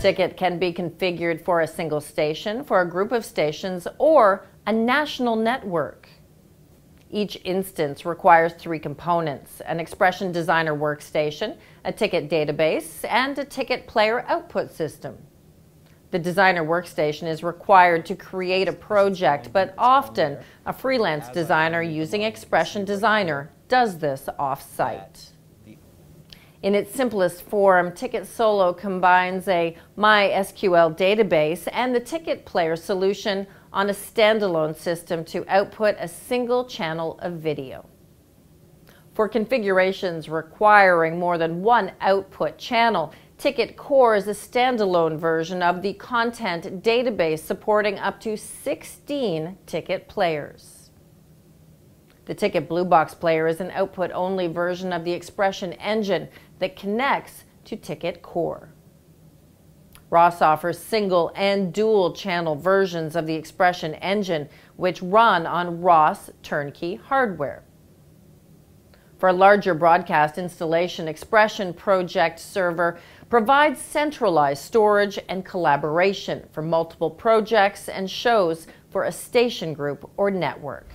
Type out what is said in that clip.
Tick-it can be configured for a single station, for a group of stations, or a national network. Each instance requires three components an XPression Designer workstation, a Tick-it database, and a Tick-it player output system. The designer workstation is required to create a project, but often a freelance designer using XPression Designer does this off-site. In its simplest form, Tick-it Solo combines a MySQL database and the Tick-it player solution on a standalone system to output a single channel of video. For configurations requiring more than one output channel, Tick-it Core is a standalone version of the content database supporting up to 16 Tick-it players. The Tick-it Blue Box player is an output only version of the XPression engine that connects to Tick-it Core. Ross offers single and dual channel versions of the XPression engine, which run on Ross turnkey hardware. For a larger broadcast installation, XPression Project Server provides centralized storage and collaboration for multiple projects and shows for a station group or network.